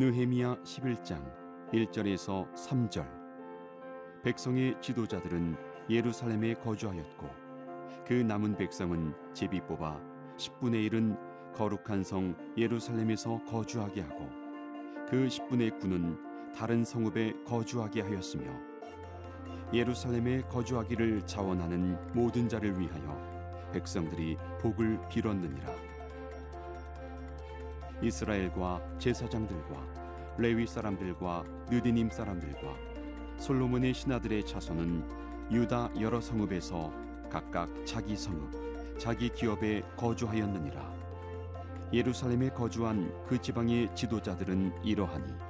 느헤미야 11장 1절에서 3절. 백성의 지도자들은 예루살렘에 거주하였고 그 남은 백성은 제비 뽑아 10분의 1은 거룩한 성 예루살렘에서 거주하게 하고 그 10분의 9는 다른 성읍에 거주하게 하였으며 예루살렘에 거주하기를 자원하는 모든 자를 위하여 백성들이 복을 빌었느니라. 이스라엘과 제사장들과 레위 사람들과 느디님 사람들과 솔로몬의 신하들의 자손은 유다 여러 성읍에서 각각 자기 성읍 자기 기업에 거주하였느니라. 예루살렘에 거주한 그 지방의 지도자들은 이러하니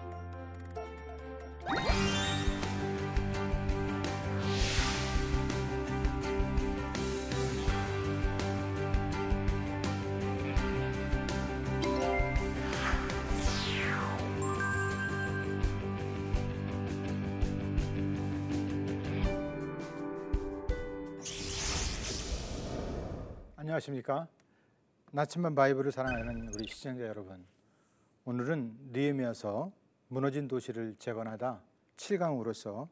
안녕하십니까? 나침반 바이블을 사랑하는 우리 시청자 여러분. 오늘은 느헤미야서 무너진 도시를 재건하다 7강으로서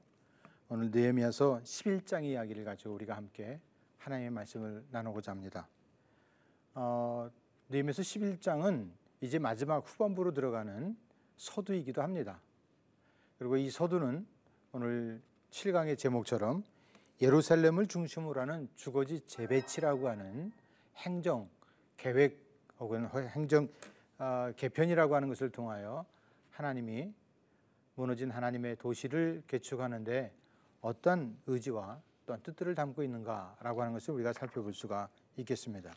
오늘 느헤미야서 11장 이야기를 가지고 우리가 함께 하나님의 말씀을 나누고자 합니다. 어, 느헤미야서 11장은 이제 마지막 후반부로 들어가는 서두이기도 합니다. 그리고 이 서두는 오늘 7강의 제목처럼 예루살렘을 중심으로 하는 주거지 재배치라고 하는 행정 계획 혹은 행정 어, 개편이라고 하는 것을 통하여 하나님이 무너진 하나님의 도시를 개축하는데 어떤 의지와 또한 뜻들을 담고 있는가라고 하는 것을 우리가 살펴볼 수가 있겠습니다.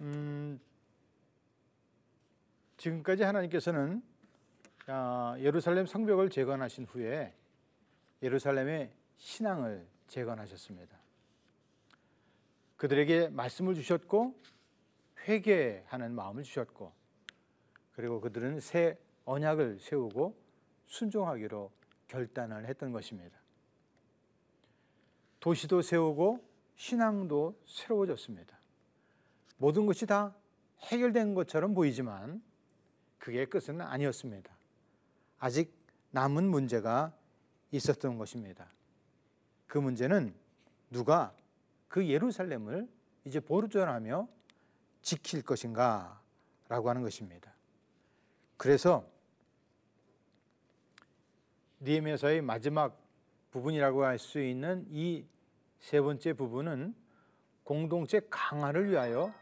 음, 지금까지 하나님께서는 아, 예루살렘 성벽을 재건하신 후에 예루살렘의 신앙을 재건하셨습니다. 그들에게 말씀을 주셨고 회개하는 마음을 주셨고 그리고 그들은 새 언약을 세우고 순종하기로 결단을 했던 것입니다. 도시도 세우고 신앙도 새로워졌습니다. 모든 것이 다 해결된 것처럼 보이지만 그게 끝은 아니었습니다. 아직 남은 문제가 있었던 것입니다. 그 문제는 누가 그 예루살렘을 이제 보존하며 지킬 것인가 라고 하는 것입니다. 그래서 니에미아서의 마지막 부분이라고 할 수 있는 이 세 번째 부분은 공동체 강화를 위하여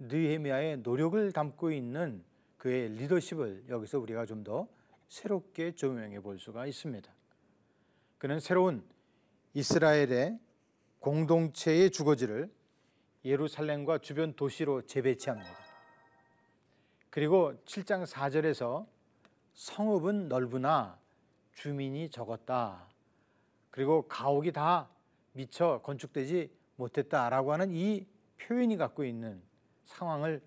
느헤미야의 노력을 담고 있는 그의 리더십을 여기서 우리가 좀 더 새롭게 조명해 볼 수가 있습니다. 그는 새로운 이스라엘의 공동체의 주거지를 예루살렘과 주변 도시로 재배치합니다. 그리고 7장 4절에서 성읍은 넓으나 주민이 적었다. 그리고 가옥이 다 미처 건축되지 못했다라고 하는 이 표현이 갖고 있는 상황을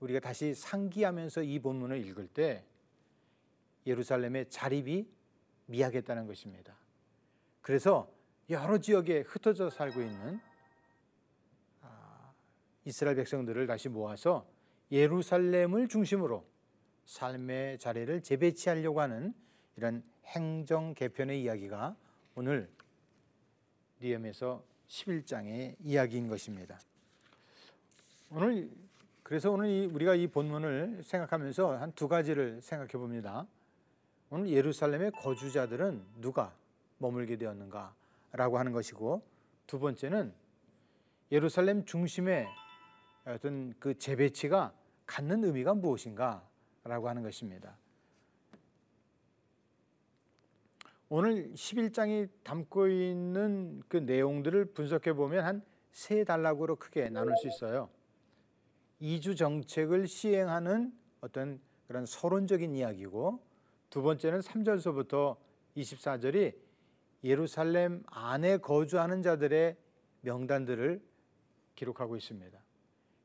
우리가 다시 상기하면서 이 본문을 읽을 때 예루살렘의 자립이 미약했다는 것입니다. 그래서 여러 지역에 흩어져 살고 있는 아, 이스라엘 백성들을 다시 모아서 예루살렘을 중심으로 삶의 자리를 재배치하려고 하는 이런 행정 개편의 이야기가 오늘 니엠에서 11장의 이야기인 것입니다. 오늘 그래서 오늘 우리가 이 본문을 생각하면서 한 두 가지를 생각해 봅니다. 오늘 예루살렘의 거주자들은 누가 머물게 되었는가? 라고 하는 것이고 두 번째는 예루살렘 중심의 어떤 그 재배치가 갖는 의미가 무엇인가 라고 하는 것입니다. 오늘 11장이 담고 있는 그 내용들을 분석해 보면 한 세 단락으로 크게 나눌 수 있어요. 이주 정책을 시행하는 어떤 그런 서론적인 이야기고 두 번째는 3절서부터 24절이 예루살렘 안에 거주하는 자들의 명단들을 기록하고 있습니다.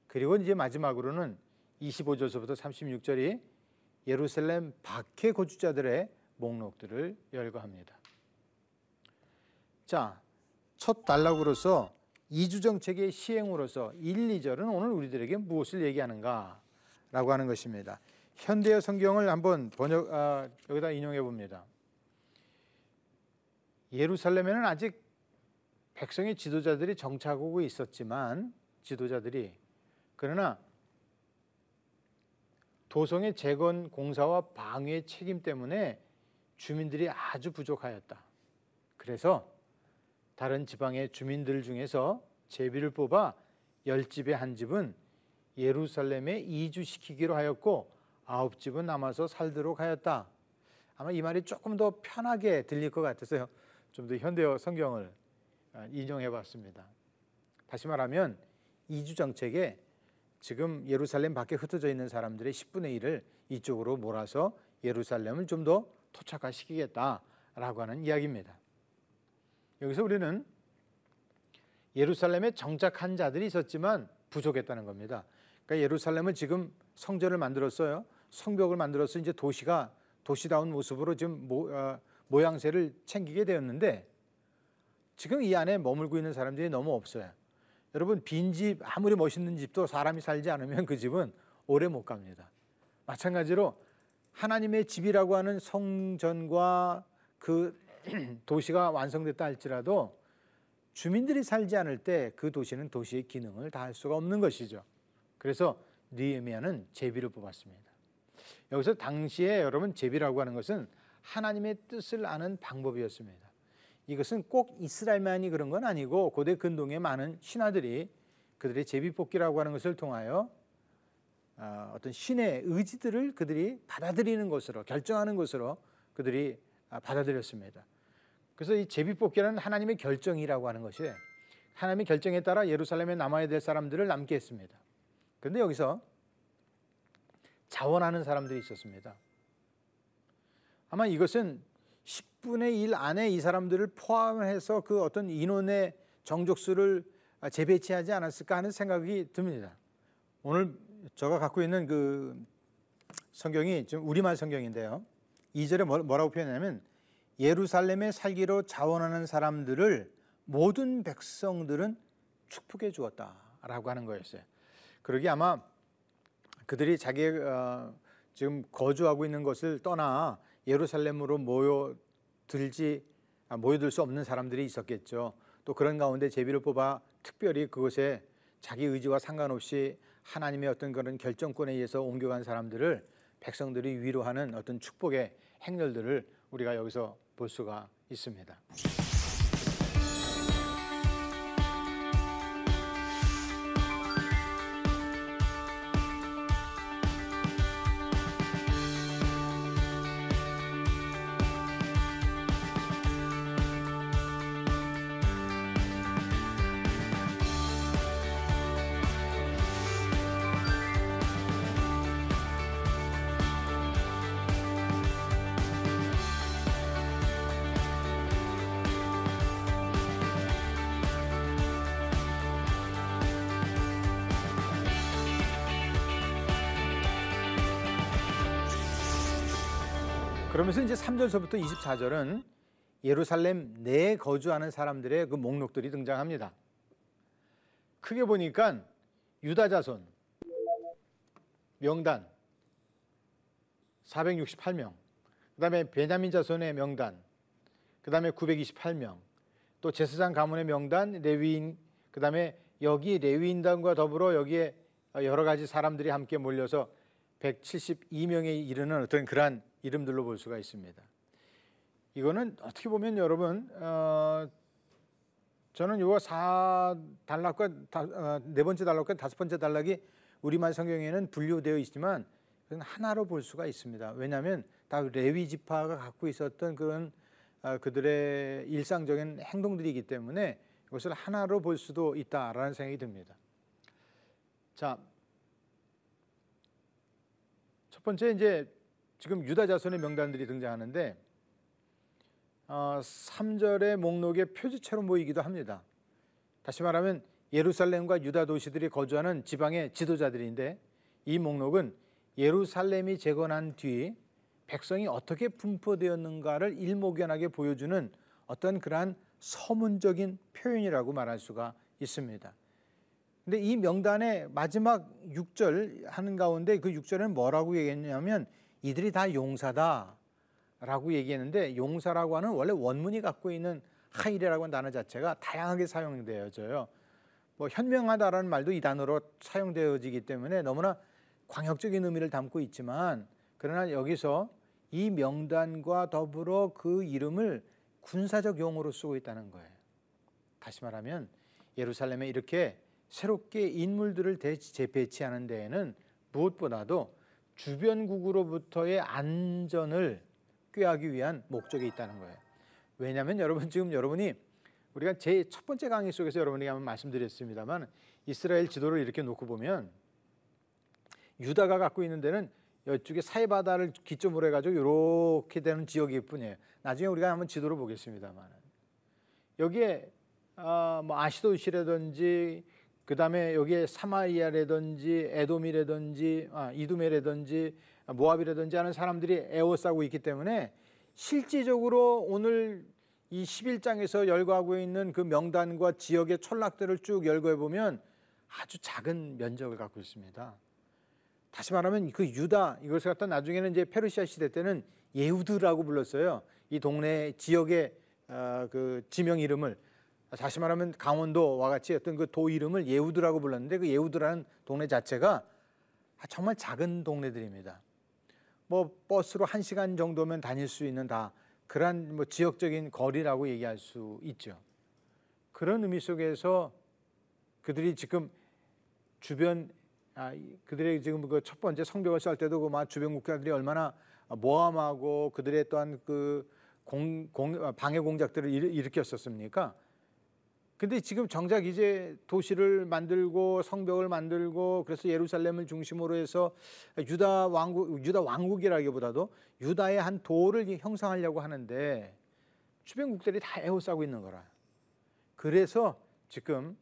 그리고 이제 마지막으로는 25절서부터 36절이 예루살렘 밖의 거주자들의 목록들을 열거합니다. 자, 첫 단락으로서 이주 정책의 시행으로서 1, 2절은 오늘 우리들에게 무엇을 얘기하는가 라고 하는 것입니다. 현대어 성경을 한번 번역 아, 여기다 인용해 봅니다. 예루살렘에는 아직 백성의 지도자들이 정착하고 있었지만 지도자들이 그러나 도성의 재건 공사와 방위의 책임 때문에 주민들이 아주 부족하였다. 그래서 다른 지방의 주민들 중에서 제비를 뽑아 열 집의 한 집은 예루살렘에 이주시키기로 하였고 아홉 집은 남아서 살도록 하였다. 아마 이 말이 조금 더 편하게 들릴 것 같아서요. 좀 더 현대어 성경을 아, 인용해 봤습니다. 다시 말하면 이주 정책에 지금 예루살렘 밖에 흩어져 있는 사람들의 10분의 1을 이쪽으로 몰아서 예루살렘을 좀 더 토착화시키겠다라고 하는 이야기입니다. 여기서 우리는 예루살렘에 정착한 자들이 있었지만 부족했다는 겁니다. 그러니까 예루살렘은 지금 성전을 만들었어요. 성벽을 만들어서 이제 도시가 도시다운 모습으로 지금 모, 어, 모양새를 챙기게 되었는데 지금 이 안에 머물고 있는 사람들이 너무 없어요. 여러분 빈집 아무리 멋있는 집도 사람이 살지 않으면 그 집은 오래 못 갑니다. 마찬가지로 하나님의 집이라고 하는 성전과 그 도시가 완성됐다 할지라도 주민들이 살지 않을 때 그 도시는 도시의 기능을 다할 수가 없는 것이죠. 그래서 느헤미야는 제비를 뽑았습니다. 여기서 당시에 여러분 제비라고 하는 것은 하나님의 뜻을 아는 방법이었습니다. 이것은 꼭 이스라엘만이 그런 건 아니고 고대 근동의 많은 신하들이 그들의 제비뽑기라고 하는 것을 통하여 아, 어떤 신의 의지들을 그들이 받아들이는 것으로 결정하는 것으로 그들이 아, 받아들였습니다. 그래서 이 제비뽑기라는 하나님의 결정이라고 하는 것이 하나님의 결정에 따라 예루살렘에 남아야 될 사람들을 남게 했습니다. 그런데 여기서 자원하는 사람들이 있었습니다. 아마 이것은 10분의 1 안에 이 사람들을 포함해서 그 어떤 인원의 정족수를 재배치하지 않았을까 하는 생각이 듭니다. 오늘 제가 갖고 있는 그 성경이 좀 우리말 성경인데요. 2절에 뭐, 뭐라고 표현하냐면 예루살렘에 살기로 자원하는 사람들을 모든 백성들은 축복해 주었다라고 하는 거였어요. 그러기 아마 그들이 자기 어, 지금 거주하고 있는 것을 떠나 예루살렘으로 모여들지 아, 모여들 수 없는 사람들이 있었겠죠. 또 그런 가운데 제비를 뽑아 특별히 그곳에 자기 의지와 상관없이 하나님의 어떤 그런 결정권에 의해서 옮겨간 사람들을 백성들이 위로하는 어떤 축복의 행렬들을 우리가 여기서 볼 수가 있습니다. 그러면서 이제 3절서부터 24절은 예루살렘 내에 거주하는 사람들의 그 목록들이 등장합니다. 크게 보니까 유다 자손 명단 468명, 그다음에 베냐민 자손의 명단, 그다음에 928명, 또 제사장 가문의 명단, 레위인, 그다음에 여기 레위인단과 더불어 여기에 여러 가지 사람들이 함께 몰려서 172명에 이르는 어떤 그러한 이름들로 볼 수가 있습니다. 이거는 어떻게 보면 여러분 어, 저는 이거 4단락과 어, 네 번째 단락과 다섯 번째 단락이 우리말 성경에는 분류되어 있지만 하나로 볼 수가 있습니다. 왜냐하면 다 레위 지파가 갖고 있었던 그런 어, 그들의 일상적인 행동들이기 때문에 이것을 하나로 볼 수도 있다라는 생각이 듭니다. 자, 첫 번째 이제 지금 유다 자손의 명단들이 등장하는데 어, 3절의 목록에 표지처럼 보이기도 합니다. 다시 말하면 예루살렘과 유다 도시들이 거주하는 지방의 지도자들인데 이 목록은 예루살렘이 재건한 뒤 백성이 어떻게 분포되었는가를 일목연하게 보여주는 어떤 그러한 서문적인 표현이라고 말할 수가 있습니다. 근데 이 명단의 마지막 6절 하는 가운데 그 6절에는 뭐라고 얘기했냐면 이들이 다 용사다라고 얘기했는데 용사라고 하는 원래 원문이 갖고 있는 하이레라고 하는 단어 자체가 다양하게 사용되어져요. 뭐 현명하다라는 말도 이 단어로 사용되어지기 때문에 너무나 광역적인 의미를 담고 있지만 그러나 여기서 이 명단과 더불어 그 이름을 군사적 용어로 쓰고 있다는 거예요. 다시 말하면 예루살렘에 이렇게 새롭게 인물들을 재배치하는 데에는 무엇보다도 주변국으로부터의 안전을 꾀하기 위한 목적이 있다는 거예요. 왜냐하면 여러분 지금 여러분이 우리가 제 첫 번째 강의 속에서 여러분에게 한번 말씀드렸습니다만 이스라엘 지도를 이렇게 놓고 보면 유다가 갖고 있는 데는 이쪽에 사해바다를 기점으로 해가지고 이렇게 되는 지역일 뿐이에요. 나중에 우리가 한번 지도를 보겠습니다만 여기에 어, 뭐 아시도시라든지 그 다음에 여기에 사마리아라든지 에돔이라든지 아, 이두메라든지 모압이라든지 하는 사람들이 에워싸고 있기 때문에 실질적으로 오늘 이 11장에서 열거하고 있는 그 명단과 지역의 촌락들을 쭉 열거해 보면 아주 작은 면적을 갖고 있습니다. 다시 말하면 그 유다 이것을 갖다 나중에는 이제 페르시아 시대 때는 예후드라고 불렀어요. 이 동네 지역의 어, 그 지명 이름을 다시 말하면 강원도와 같이 어떤 그 도 이름을 예우드라고 불렀는데 그 예우드라는 동네 자체가 정말 작은 동네들입니다. 뭐 버스로 한 시간 정도면 다닐 수 있는 다 그러한 뭐 지역적인 거리라고 얘기할 수 있죠. 그런 의미 속에서 그들이 지금 주변 아, 그들의 지금 그 첫 번째 성벽을 쌀 때도 그막 주변 국가들이 얼마나 모함하고 그들의 또한 그 공, 공, 방해 공작들을 일으켰었습니까? 근데 지금 정작 이제 도시를 만들고 성벽을 만들고 그래서 예루살렘을 중심으로 해서 유다 왕국 유다 왕국이라기보다도 유다의 한 도를 형성하려고 하는데 주변국들이 다 에워싸고 있는 거라. 그래서 지금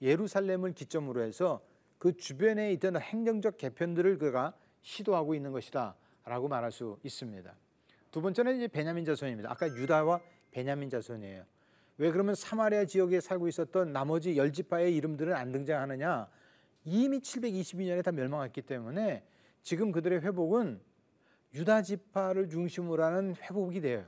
예루살렘을 기점으로 해서 그 주변에 있던 행정적 개편들을 그가 시도하고 있는 것이다라고 말할 수 있습니다. 두 번째는 이제 베냐민 자손입니다. 아까 유다와 베냐민 자손이에요. 왜 그러면 사마리아 지역에 살고 있었던 나머지 열 지파의 이름들은 안 등장하느냐? 이미 722년에 다 멸망했기 때문에 지금 그들의 회복은 유다 지파를 중심으로 하는 회복이 돼요.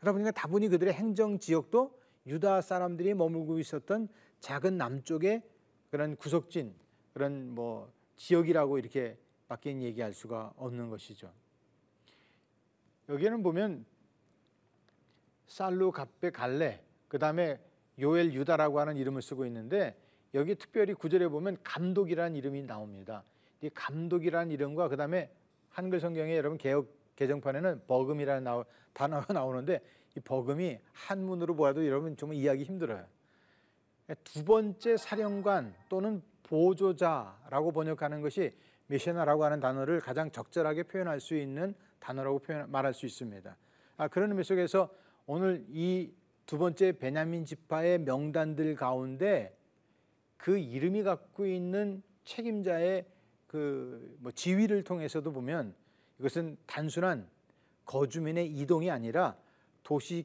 그러다 보니까 다분히 그들의 행정 지역도 유다 사람들이 머물고 있었던 작은 남쪽의 그런 구석진 그런 뭐 지역이라고 이렇게 밖에 얘기할 수가 없는 것이죠. 여기는 보면 살루 갑베 갈레 그 다음에 요엘 유다라고 하는 이름을 쓰고 있는데 여기 특별히 구절에 보면 감독이라는 이름이 나옵니다. 이 감독이라는 이름과 그 다음에 한글 성경에 여러분 개혁 개정판에는 버금이라는 나오, 단어가 나오는데 이 버금이 한문으로 보아도 여러분 좀 이해하기 힘들어요. 두 번째 사령관 또는 보조자라고 번역하는 것이 미셔나라고 하는 단어를 가장 적절하게 표현할 수 있는 단어라고 표현 말할 수 있습니다. 아, 그런 의미 속에서 오늘 이 두 번째 베냐민 지파의 명단들 가운데 그 이름이 갖고 있는 책임자의 그 뭐 지위를 통해서도 보면 이것은 단순한 거주민의 이동이 아니라 도시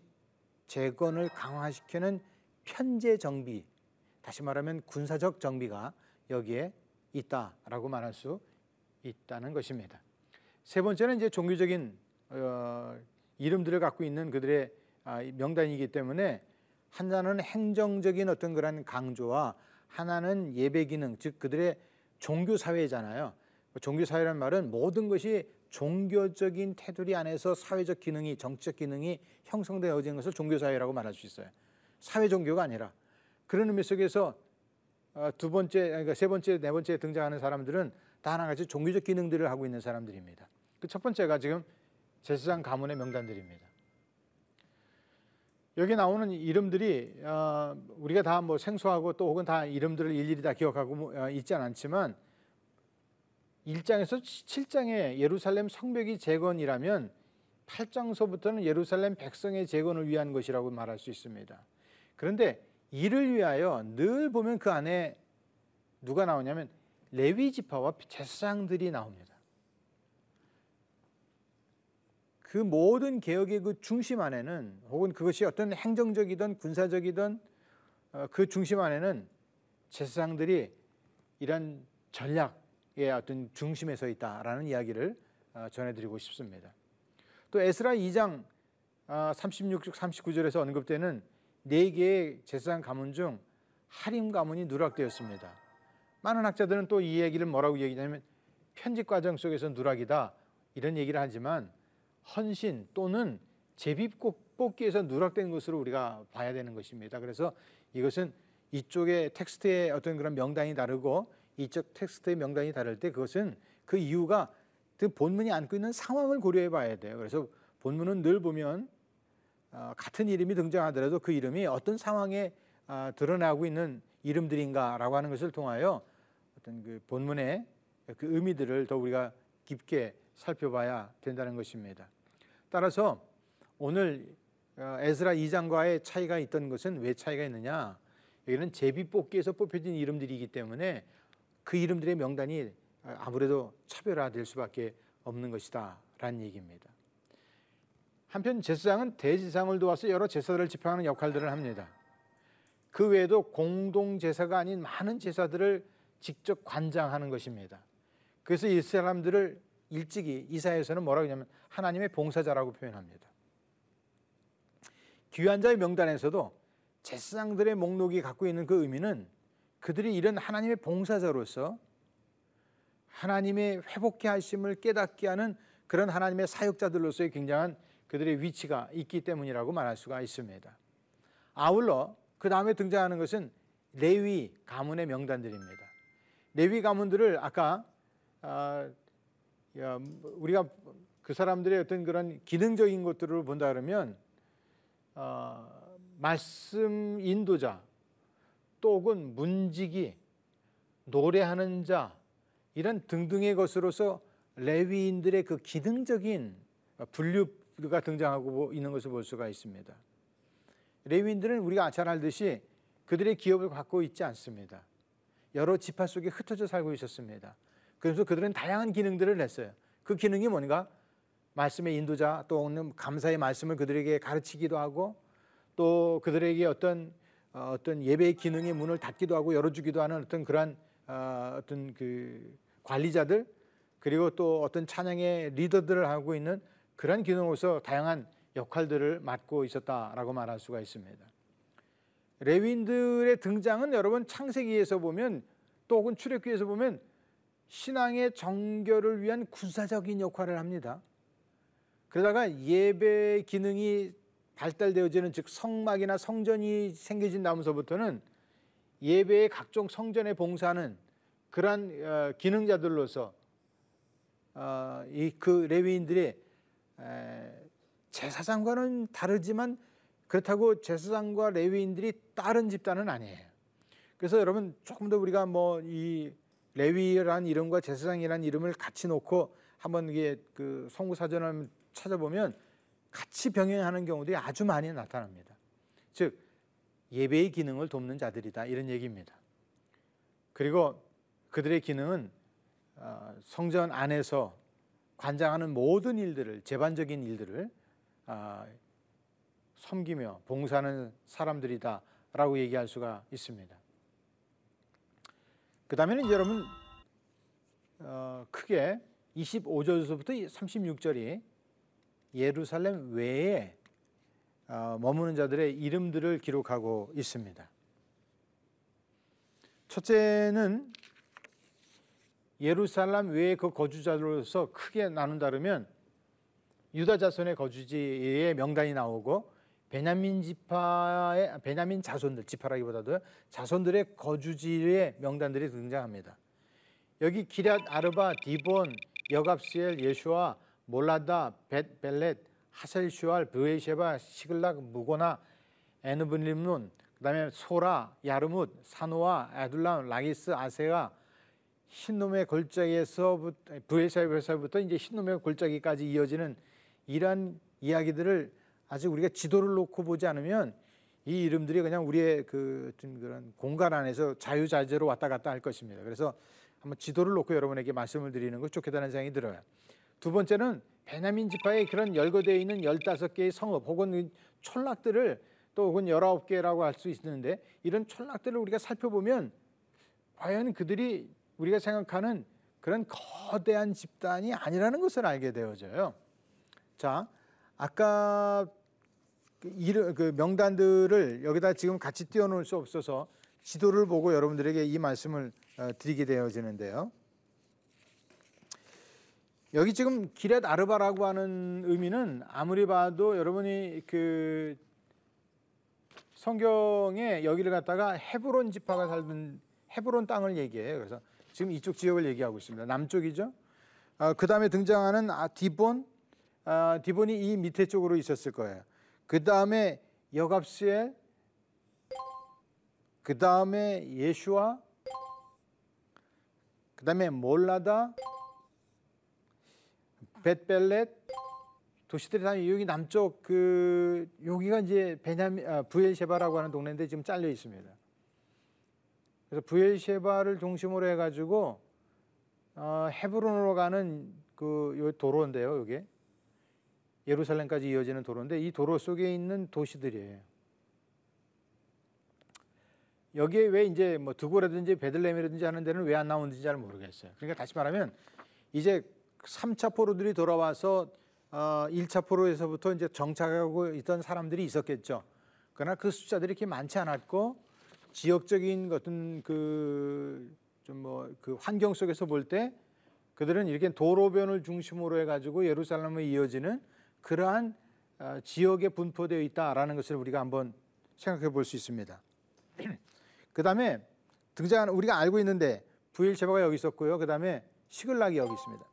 재건을 강화시키는 편제 정비, 다시 말하면 군사적 정비가 여기에 있다라고 말할 수 있다는 것입니다. 세 번째는 이제 종교적인 어, 이름들을 갖고 있는 그들의 아, 명단이기 때문에 하나는 행정적인 어떤 그런 강조와 하나는 예배 기능, 즉 그들의 종교 사회잖아요. 종교 사회란 말은 모든 것이 종교적인 테두리 안에서 사회적 기능이 정치적 기능이 형성되어진 것을 종교 사회라고 말할 수 있어요. 사회 종교가 아니라 그런 의미 속에서 어, 두 번째, 그러니까 세 번째, 네 번째 등장하는 사람들은 다 하나같이 종교적 기능들을 하고 있는 사람들입니다. 그 첫 번째가 지금 제사장 가문의 명단들입니다. 여기 나오는 이름들이 어, 우리가 다 뭐 생소하고 또 혹은 다 이름들을 일일이 다 기억하고 뭐, 어, 있지 않지만 1장에서 7장에 예루살렘 성벽이 재건이라면 8장서부터는 예루살렘 백성의 재건을 위한 것이라고 말할 수 있습니다. 그런데 이를 위하여 늘 보면 그 안에 누가 나오냐면 레위 지파와 제사장들이 나옵니다. 그 모든 개혁의 그 중심 안에는 혹은 그것이 어떤 행정적이든 군사적이든 어, 그 중심 안에는 제사장들이 이런 전략의 어떤 중심에 서 있다라는 이야기를 어, 전해드리고 싶습니다. 또 에스라 2장 36, 39절에서 언급되는 네 개의 제사장 가문 중 하림 가문이 누락되었습니다. 많은 학자들은 또 이 얘기를 뭐라고 얘기냐면 편집 과정 속에서 누락이다 이런 얘기를 하지만 헌신 또는 제비 뽑기에서 누락된 것으로 우리가 봐야 되는 것입니다. 그래서 이것은 이쪽의 텍스트의 어떤 그런 명단이 다르고 이쪽 텍스트의 명단이 다를 때 그것은 그 이유가 그 본문이 안고 있는 상황을 고려해 봐야 돼요. 그래서 본문은 늘 보면 어, 같은 이름이 등장하더라도 그 이름이 어떤 상황에 아, 드러나고 있는 이름들인가라고 하는 것을 통하여 어떤 그 본문의 그 의미들을 더 우리가 깊게 살펴봐야 된다는 것입니다. 따라서 오늘 어, 에스라 2장과의 차이가 있던 것은 왜 차이가 있느냐? 여기는 제비 뽑기에서 뽑혀진 이름들이기 때문에 그 이름들의 명단이 아무래도 차별화될 수밖에 없는 것이다 라는 얘기입니다. 한편 제사장은 대지상을 도와서 여러 제사들을 집행하는 역할들을 합니다. 그 외에도 공동 제사가 아닌 많은 제사들을 직접 관장하는 것입니다. 그래서 이 사람들을 일찍이 이사에서는 뭐라고 하냐면 하나님의 봉사자라고 표현합니다. 귀한 자의 명단에서도 제사장들의 목록이 갖고 있는 그 의미는 그들이 이런 하나님의 봉사자로서 하나님의 회복케 하심을 깨닫게 하는 그런 하나님의 사역자들로서의 굉장한 그들의 위치가 있기 때문이라고 말할 수가 있습니다. 아울러 그 다음에 등장하는 것은 레위 가문의 명단들입니다. 레위 가문들을 아까 아, 우리가 그 사람들의 어떤 그런 기능적인 것들을 본다 그러면 어, 말씀 인도자 또 혹은 문지기 노래하는 자 이런 등등의 것으로서 레위인들의 그 기능적인 분류가 등장하고 있는 것을 볼 수가 있습니다. 레위인들은 우리가 잘 알듯이 그들의 기업을 갖고 있지 않습니다. 여러 지파 속에 흩어져 살고 있었습니다. 그래서 그들은 다양한 기능들을 냈어요. 그 기능이 뭔가 말씀의 인도자 또는 감사의 말씀을 그들에게 가르치기도 하고 또 그들에게 어떤 어, 어떤 예배의 기능의 문을 닫기도 하고 열어주기도 하는 어떤 그러한 어, 어떤 그 관리자들 그리고 또 어떤 찬양의 리더들을 하고 있는 그런 기능으로서 다양한 역할들을 맡고 있었다라고 말할 수가 있습니다. 레윈들의 등장은 여러분 창세기에서 보면 또 혹은 출애굽기에서 보면 신앙의 정결을 위한 군사적인 역할을 합니다. 그러다가 예배 기능이 발달되어지는 즉 성막이나 성전이 생겨진 다음서부터는 예배의 각종 성전에 봉사하는 그러한 어, 기능자들로서 어, 이그 레위인들의 제사장과는 다르지만 그렇다고 제사장과 레위인들이 다른 집단은 아니에요. 그래서 여러분 조금 더 우리가 뭐 이 레위라는 이름과 제사장이라는 이름을 같이 놓고 한번 이게 그 성구 사전을 찾아보면 같이 병행하는 경우들이 아주 많이 나타납니다. 즉 예배의 기능을 돕는 자들이다 이런 얘기입니다. 그리고 그들의 기능은 어, 성전 안에서 관장하는 모든 일들을 재반적인 일들을 아, 섬기며 봉사하는 사람들이다라고 얘기할 수가 있습니다. 그 다음에는 여러분 어, 크게 25절에서부터 36절이 예루살렘 외에 어, 머무는 자들의 이름들을 기록하고 있습니다. 첫째는 예루살렘 외의 그 거주자로서 크게 나눈다면 유다 자손의 거주지의 명단이 나오고 베냐민 지파의 베냐민 자손들 지파라기보다도 자손들의 거주지의 명단들이 등장합니다. 여기 기랏 아르바, 디본, 여갑시엘, 예슈아, 몰라다, 벳 벨렛, 하셀슈알, 브에셰바, 시글락, 무고나, 에누브림론, 그다음에 소라, 야르뭇, 사노아, 에둘람, 라기스, 아세가 흰놈의 골짜기에서 브에사에서부터 이제 흰놈의 골짜기까지 이어지는 이러한 이야기들을 아직 우리가 지도를 놓고 보지 않으면 이 이름들이 그냥 우리의 그 그런 공간 안에서 자유자재로 왔다 갔다 할 것입니다. 그래서 한번 지도를 놓고 여러분에게 말씀을 드리는 것 좋겠다는 생각이 들어요. 두 번째는 베냐민 지파의 그런 열거되어 있는 열다섯 개의 성읍 혹은 촌락들을 또 혹은 열아홉 개라고 할 수 있는데 이런 촌락들을 우리가 살펴보면 과연 그들이 우리가 생각하는 그런 거대한 집단이 아니라는 것을 알게 되어져요. 자, 아까 그, 이름, 그 명단들을 여기다 지금 같이 띄워놓을 수 없어서 지도를 보고 여러분들에게 이 말씀을 어, 드리게 되어지는데요. 여기 지금 기렛 아르바라고 하는 의미는 아무리 봐도 여러분이 그 성경에 여기를 갖다가 헤브론 지파가 살던 헤브론 땅을 얘기해요. 그래서 지금 이쪽 지역을 얘기하고 있습니다. 남쪽이죠. 아, 그 다음에 등장하는 아, 디본, 아, 디본이 이 밑에 쪽으로 있었을 거예요. 그 다음에 여갑스엘, 그 다음에 예슈아, 그 다음에 몰라다, 벳벨렛 도시들이 다 여기 남쪽 그 여기가 이제 베냐민 아, 부엘셰바라고 하는 동네인데 지금 잘려 있습니다. 그래서 부엘셰바를 중심으로 해가지고 어, 헤브론으로 가는 그 도로인데요, 이게 예루살렘까지 이어지는 도로인데 이 도로 속에 있는 도시들이에요. 여기에 왜 이제 뭐 두고라든지 베들레헴이라든지 하는 데는 왜 안 나오는지 잘 모르겠어요. 그러니까 다시 말하면 이제 3차 포로들이 돌아와서 어, 1차 포로에서부터 이제 정착하고 있던 사람들이 있었겠죠. 그러나 그 숫자들이 이렇게 많지 않았고 지역적인 어떤 그 좀 뭐 그 환경 속에서 볼 때 그들은 이렇게 도로변을 중심으로 해가지고 예루살렘에 이어지는 그러한 어, 지역에 분포되어 있다라는 것을 우리가 한번 생각해 볼 수 있습니다. 그 다음에 등장하는 우리가 알고 있는데 부일체바가 여기 있었고요. 그 다음에 시글락이 여기 있습니다.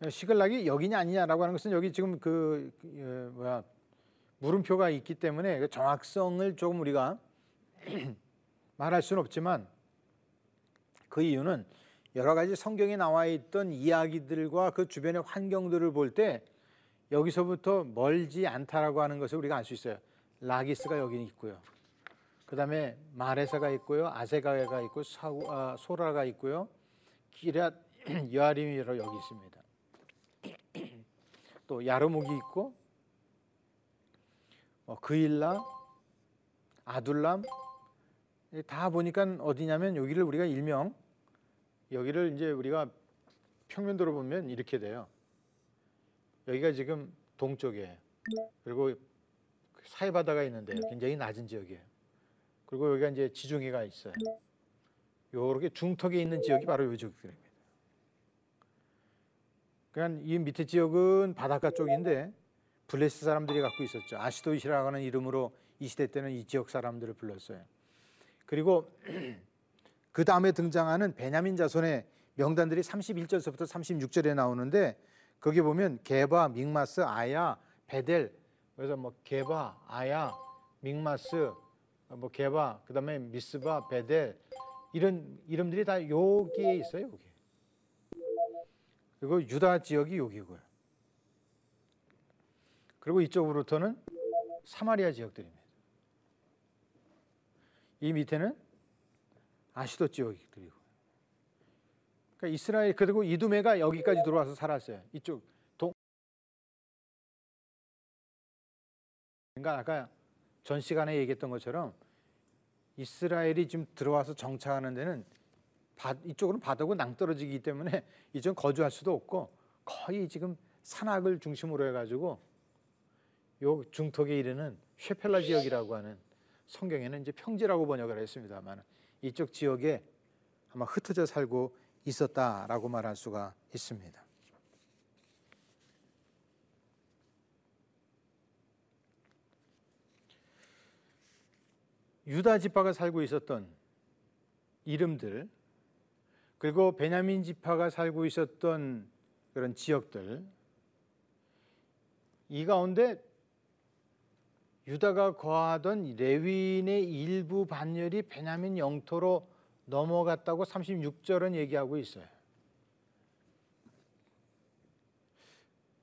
시글락이 여기냐 아니냐라고 하는 것은 여기 지금 그, 그 뭐야 물음표가 있기 때문에 그 정확성을 조금 우리가 말할 수는 없지만 그 이유는 여러 가지 성경에 나와 있던 이야기들과 그 주변의 환경들을 볼 때 여기서부터 멀지 않다라고 하는 것을 우리가 알 수 있어요. 라기스가 여기 있고요. 그 다음에 마레사가 있고요. 아세가가 있고 사우, 아, 소라가 있고요. 기랏 여아림이 여기 있습니다. 또 야르목이 있고 뭐 그일라, 아둘람 다 보니까 어디냐면 여기를 우리가 일명 여기를 이제 우리가 평면도로 보면 이렇게 돼요. 여기가 지금 동쪽이에요. 그리고 사해 바다가 있는데 굉장히 낮은 지역이에요. 그리고 여기가 이제 지중해가 있어요. 요렇게 중턱에 있는 지역이 바로 요 지역들입니다. 그러니까 이 밑에 지역은 바닷가 쪽인데 블레스 사람들이 갖고 있었죠. 아시도이시라고 하는 이름으로 이 시대 때는 이 지역 사람들을 불렀어요. 그리고 그 다음에 등장하는 베냐민 자손의 명단들이 31절서부터 36절에 나오는데 거기 보면 게바, 믹마스, 아야, 베델 그래서 뭐 게바, 아야, 믹마스, 뭐 게바, 그다음에 미스바, 베델 이런 이름들이 다 여기에 있어요. 여기. 그리고 유다 지역이 여기고요. 그리고 이쪽으로부터는 사마리아 지역들입니다. 이 밑에는 아시도 지역들이고. 그러니까 이스라엘 그리고 이두메가 여기까지 들어와서 살았어요. 이쪽 동. 그러니까 아까 전 시간에 얘기했던 것처럼 이스라엘이 지금 들어와서 정착하는 데는 이쪽으로는 바다고 낭떠러지기 때문에 이쪽 거주할 수도 없고 거의 지금 산악을 중심으로 해가지고 요 중턱에 이르는 쉐펠라 지역이라고 하는 성경에는 이제 평지라고 번역을 했습니다만 이쪽 지역에 아마 흩어져 살고 있었다라고 말할 수가 있습니다. 유다 지파가 살고 있었던 이름들 그리고 베냐민 지파가 살고 있었던 그런 지역들 이 가운데 유다가 거하던 레위인의 일부 반열이 베냐민 영토로 넘어갔다고 36절은 얘기하고 있어요.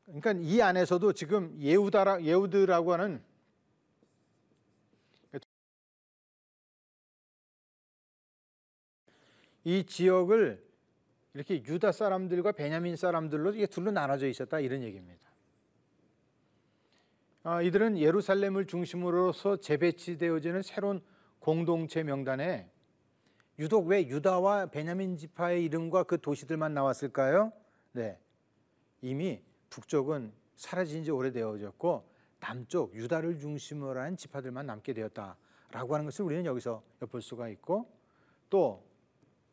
그러니까 이 안에서도 지금 예우다라 예우드라고 하는 이 지역을 이렇게 유다 사람들과 베냐민 사람들로 이게 둘로 나눠져 있었다 이런 얘기입니다. 아, 이들은 예루살렘을 중심으로서 재배치되어지는 새로운 공동체 명단에 유독 왜 유다와 베냐민 지파의 이름과 그 도시들만 나왔을까요? 네. 이미 북쪽은 사라진 지 오래되어졌고 남쪽 유다를 중심으로 한 지파들만 남게 되었다라고 하는 것을 우리는 여기서 엿볼 수가 있고 또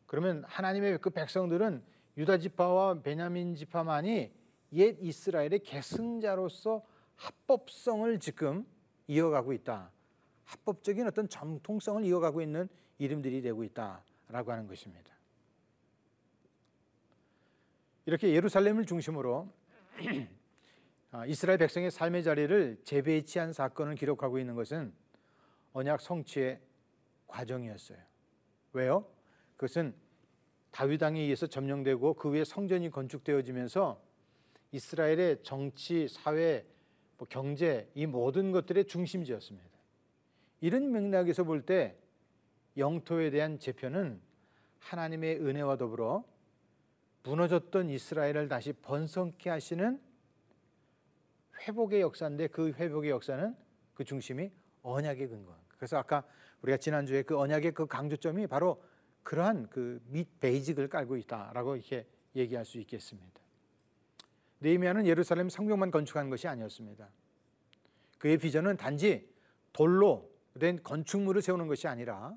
그러면 하나님의 그 백성들은 유다 지파와 베냐민 지파만이 옛 이스라엘의 계승자로서 합법성을 지금 이어가고 있다. 합법적인 어떤 정통성을 이어가고 있는 이름들이 되고 있다라고 하는 것입니다. 이렇게 예루살렘을 중심으로 아, 이스라엘 백성의 삶의 자리를 재배치한 사건을 기록하고 있는 것은 언약 성취의 과정이었어요. 왜요? 그것은 다윗 왕에 의해서 점령되고 그 위에 성전이 건축되어지면서 이스라엘의 정치, 사회, 뭐 경제 이 모든 것들의 중심지였습니다. 이런 맥락에서 볼 때 영토에 대한 재편은 하나님의 은혜와 더불어 무너졌던 이스라엘을 다시 번성케 하시는 회복의 역사인데 그 회복의 역사는 그 중심이 언약의 근거. 그래서 아까 우리가 지난주에 그 언약의 그 강조점이 바로 그러한 그 밑 베이직을 깔고 있다라고 이렇게 얘기할 수 있겠습니다. 네이미야는 예루살렘 성벽만 건축한 것이 아니었습니다. 그의 비전은 단지 돌로 된 건축물을 세우는 것이 아니라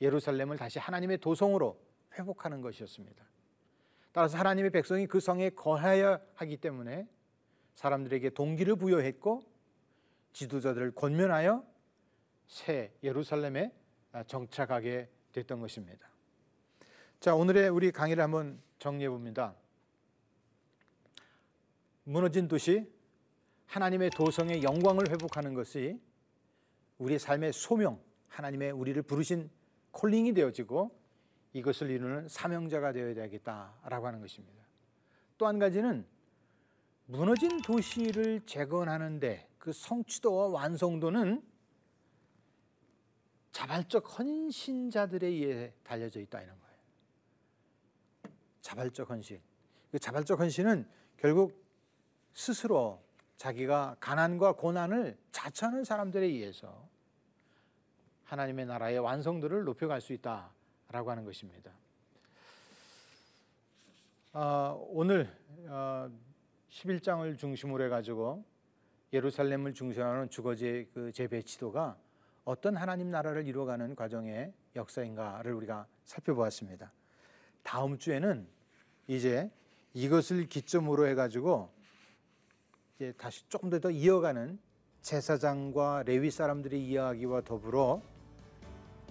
예루살렘을 다시 하나님의 도성으로 회복하는 것이었습니다. 따라서 하나님의 백성이 그 성에 거하여야 하기 때문에 사람들에게 동기를 부여했고 지도자들을 권면하여 새 예루살렘에 정착하게 됐던 것입니다. 자, 오늘의 우리 강의를 한번 정리해 봅니다. 무너진 도시 하나님의 도성의 영광을 회복하는 것이 우리의 삶의 소명, 하나님의 우리를 부르신 콜링이 되어지고 이것을 이루는 사명자가 되어야 되겠다라고 하는 것입니다. 또 한 가지는 무너진 도시를 재건하는데 그 성취도와 완성도는 자발적 헌신자들에 의해 달려져 있다 이런 거예요. 자발적 헌신. 그 자발적 헌신은 결국 스스로 자기가 가난과 고난을 자처하는 사람들에 의해서 하나님의 나라의 완성도를 높여갈 수 있다라고 하는 것입니다. 어, 오늘 어, 11장을 중심으로 해가지고 예루살렘을 중심하는 주거지의 그 재배치도가 어떤 하나님 나라를 이루어가는 과정의 역사인가를 우리가 살펴보았습니다. 다음 주에는 이제 이것을 기점으로 해가지고 이제 다시 조금 더, 더 이어가는 제사장과 레위 사람들의 이야기와 더불어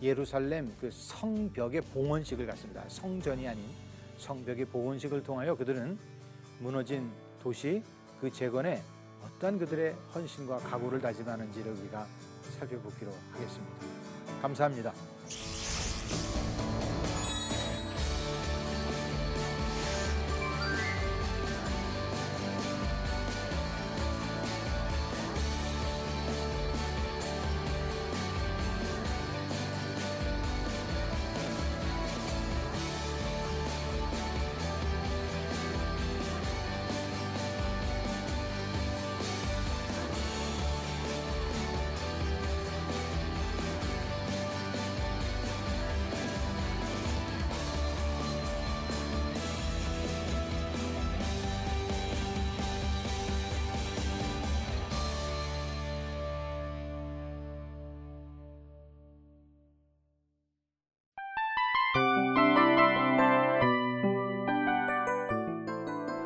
예루살렘 그 성벽의 봉헌식을 갖습니다. 성전이 아닌 성벽의 봉헌식을 통하여 그들은 무너진 도시 그 재건에 어떠한 그들의 헌신과 각오를 다짐하는지를 우리가 살펴보기로 하겠습니다. 감사합니다.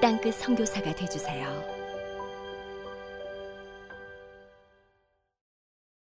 땅끝 선교사가 되주세요